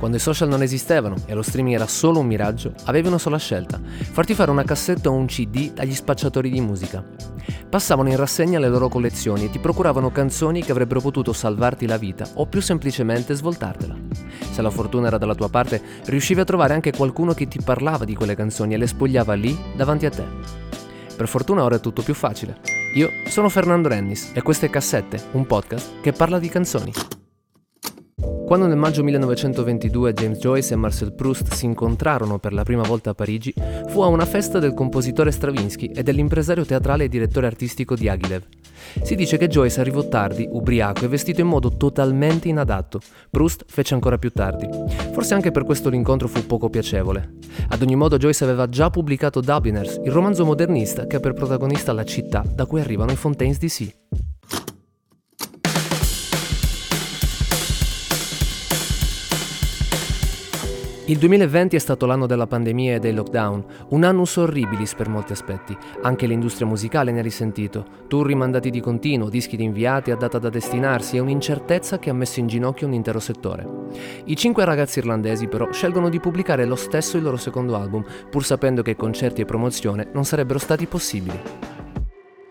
Quando i social non esistevano e lo streaming era solo un miraggio, avevi una sola scelta, farti fare una cassetta o un CD dagli spacciatori di musica. Passavano in rassegna le loro collezioni e ti procuravano canzoni che avrebbero potuto salvarti la vita o più semplicemente svoltartela. Se la fortuna era dalla tua parte, riuscivi a trovare anche qualcuno che ti parlava di quelle canzoni e le spogliava lì davanti a te. Per fortuna ora è tutto più facile. Io sono Fernando Rennis e questo è Cassette, un podcast che parla di canzoni. Quando nel maggio 1922 James Joyce e Marcel Proust si incontrarono per la prima volta a Parigi, fu a una festa del compositore Stravinsky e dell'impresario teatrale e direttore artistico di Agilev. Si dice che Joyce arrivò tardi, ubriaco e vestito in modo totalmente inadatto. Proust fece ancora più tardi. Forse anche per questo l'incontro fu poco piacevole. Ad ogni modo Joyce aveva già pubblicato Dubliners, il romanzo modernista che ha per protagonista la città da cui arrivano i Fontaines DC. Il 2020 è stato l'anno della pandemia e dei lockdown, un annus horribilis per molti aspetti. Anche l'industria musicale ne ha risentito. Tour rimandati di continuo, dischi rinviati a data da destinarsi e un'incertezza che ha messo in ginocchio un intero settore. I cinque ragazzi irlandesi però scelgono di pubblicare lo stesso il loro secondo album, pur sapendo che concerti e promozione non sarebbero stati possibili.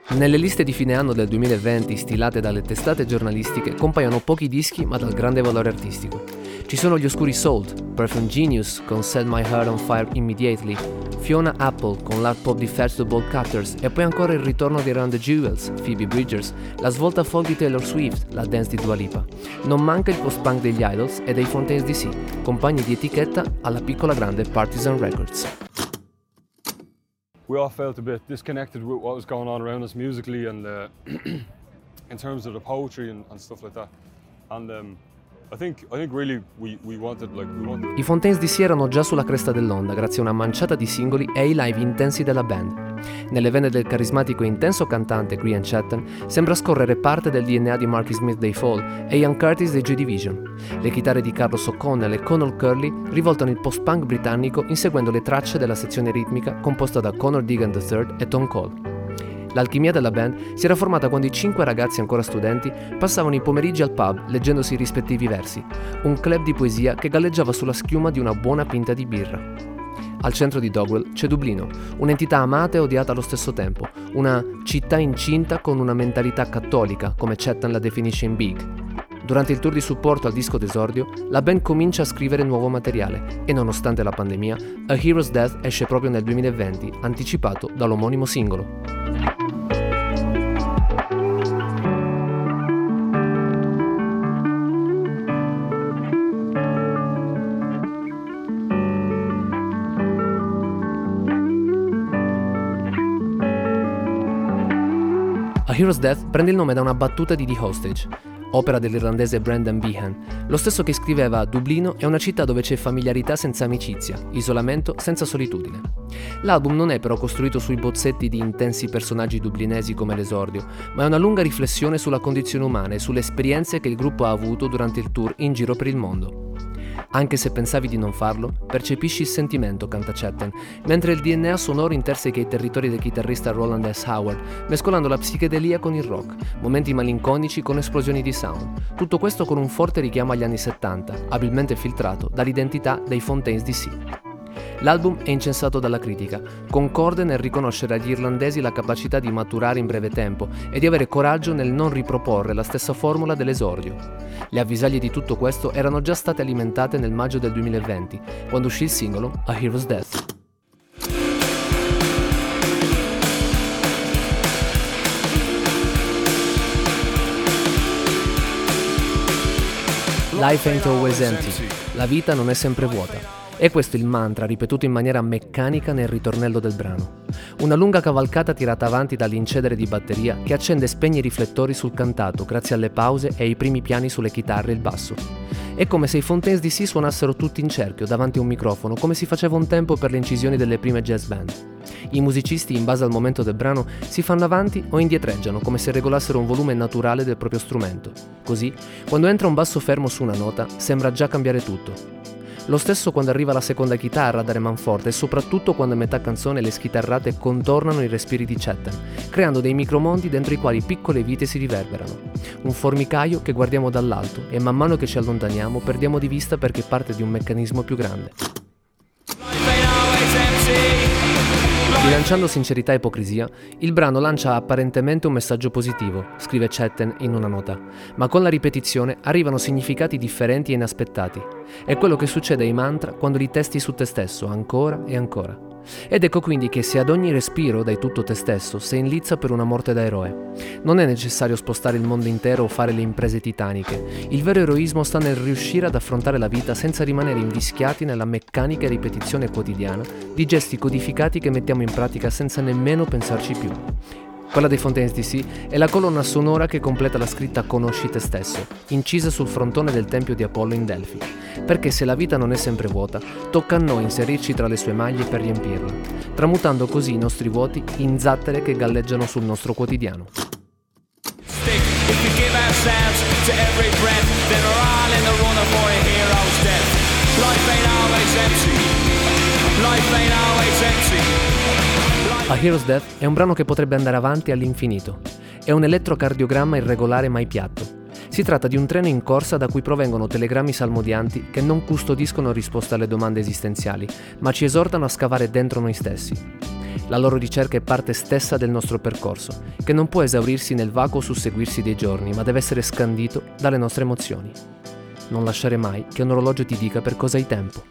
Nelle liste di fine anno del 2020 stilate dalle testate giornalistiche compaiono pochi dischi ma dal grande valore artistico. Ci sono gli oscuri Salt, Perfume Genius con Set My Heart on Fire Immediately, Fiona Apple con l'art pop di Fats Ball Cutters e poi ancora il ritorno di Run the Jewels, Phoebe Bridgers, la svolta folk di Taylor Swift, la dance di Dua Lipa. Non manca il post-punk degli Idols e dei Fontaines DC, compagni di etichetta alla piccola grande Partisan Records. we all felt a bit disconnected with what was going on around us musically and uh, in terms of the poetry and, and stuff like that. And um, I Fontaines DC erano già sulla cresta dell'onda grazie a una manciata di singoli e ai live intensi della band. Nelle vene del carismatico e intenso cantante Grian Chatham sembra scorrere parte del DNA di Marky Smith dei Fall e Ian Curtis dei Joy Division. Le chitarre di Carlos O'Connell e Conor Curley rivoltano il post-punk britannico inseguendo le tracce della sezione ritmica composta da Conor Deegan III e Tom Cole. L'alchimia della band si era formata quando i cinque ragazzi ancora studenti passavano i pomeriggi al pub leggendosi i rispettivi versi, un club di poesia che galleggiava sulla schiuma di una buona pinta di birra. Al centro di Dogwell c'è Dublino, un'entità amata e odiata allo stesso tempo, una città incinta con una mentalità cattolica, come Chetton la definisce in Big. Durante il tour di supporto al disco d'esordio, la band comincia a scrivere nuovo materiale e nonostante la pandemia, A Hero's Death esce proprio nel 2020, anticipato dall'omonimo singolo. A Hero's Death prende il nome da una battuta di The Hostage, opera dell'irlandese Brendan Behan, lo stesso che scriveva Dublino è una città dove c'è familiarità senza amicizia, isolamento senza solitudine. L'album non è però costruito sui bozzetti di intensi personaggi dublinesi come l'esordio, ma è una lunga riflessione sulla condizione umana e sulle esperienze che il gruppo ha avuto durante il tour in giro per il mondo. Anche se pensavi di non farlo, percepisci il sentimento, canta Chatten, mentre il DNA sonoro interseca i territori del chitarrista Roland S. Howard, mescolando la psichedelia con il rock, momenti malinconici con esplosioni di sound. Tutto questo con un forte richiamo agli anni 70, abilmente filtrato dall'identità dei Fontaines DC. L'album è incensato dalla critica, concorde nel riconoscere agli irlandesi la capacità di maturare in breve tempo e di avere coraggio nel non riproporre la stessa formula dell'esordio. Le avvisaglie di tutto questo erano già state alimentate nel maggio del 2020, quando uscì il singolo A Hero's Death. Life ain't always empty. La vita non è sempre vuota. E questo il mantra ripetuto in maniera meccanica nel ritornello del brano. Una lunga cavalcata tirata avanti dall'incedere di batteria che accende e spegne i riflettori sul cantato grazie alle pause e ai primi piani sulle chitarre e il basso. È come se i Fontaines DC suonassero tutti in cerchio davanti a un microfono, come si faceva un tempo per le incisioni delle prime jazz band. I musicisti, in base al momento del brano, si fanno avanti o indietreggiano come se regolassero un volume naturale del proprio strumento. Così, quando entra un basso fermo su una nota, sembra già cambiare tutto. Lo stesso quando arriva la seconda chitarra a dare manforte e soprattutto quando a metà canzone le schitarrate contornano i respiri di Chetten, creando dei micromondi dentro i quali piccole vite si riverberano. Un formicaio che guardiamo dall'alto e man mano che ci allontaniamo perdiamo di vista perché parte di un meccanismo più grande. Bilanciando sincerità e ipocrisia, il brano lancia apparentemente un messaggio positivo, scrive Chetten in una nota, ma con la ripetizione arrivano significati differenti e inaspettati. È quello che succede ai mantra quando li testi su te stesso ancora e ancora. Ed ecco quindi che se ad ogni respiro dai tutto te stesso, sei in lizza per una morte da eroe. Non è necessario spostare il mondo intero o fare le imprese titaniche. Il vero eroismo sta nel riuscire ad affrontare la vita senza rimanere invischiati nella meccanica ripetizione quotidiana di gesti codificati che mettiamo in pratica senza nemmeno pensarci più. Quella dei Fontaines DC è la colonna sonora che completa la scritta Conosci te stesso, incisa sul frontone del tempio di Apollo in Delfi. Perché se la vita non è sempre vuota, tocca a noi inserirci tra le sue maglie per riempirla, tramutando così i nostri vuoti in zattere che galleggiano sul nostro quotidiano. Life ain't always empty. A Hero's Death è un brano che potrebbe andare avanti all'infinito. È un elettrocardiogramma irregolare mai piatto. Si tratta di un treno in corsa da cui provengono telegrammi salmodianti che non custodiscono risposte alle domande esistenziali, ma ci esortano a scavare dentro noi stessi. La loro ricerca è parte stessa del nostro percorso, che non può esaurirsi nel vacuo susseguirsi dei giorni, ma deve essere scandito dalle nostre emozioni. Non lasciare mai che un orologio ti dica per cosa hai tempo.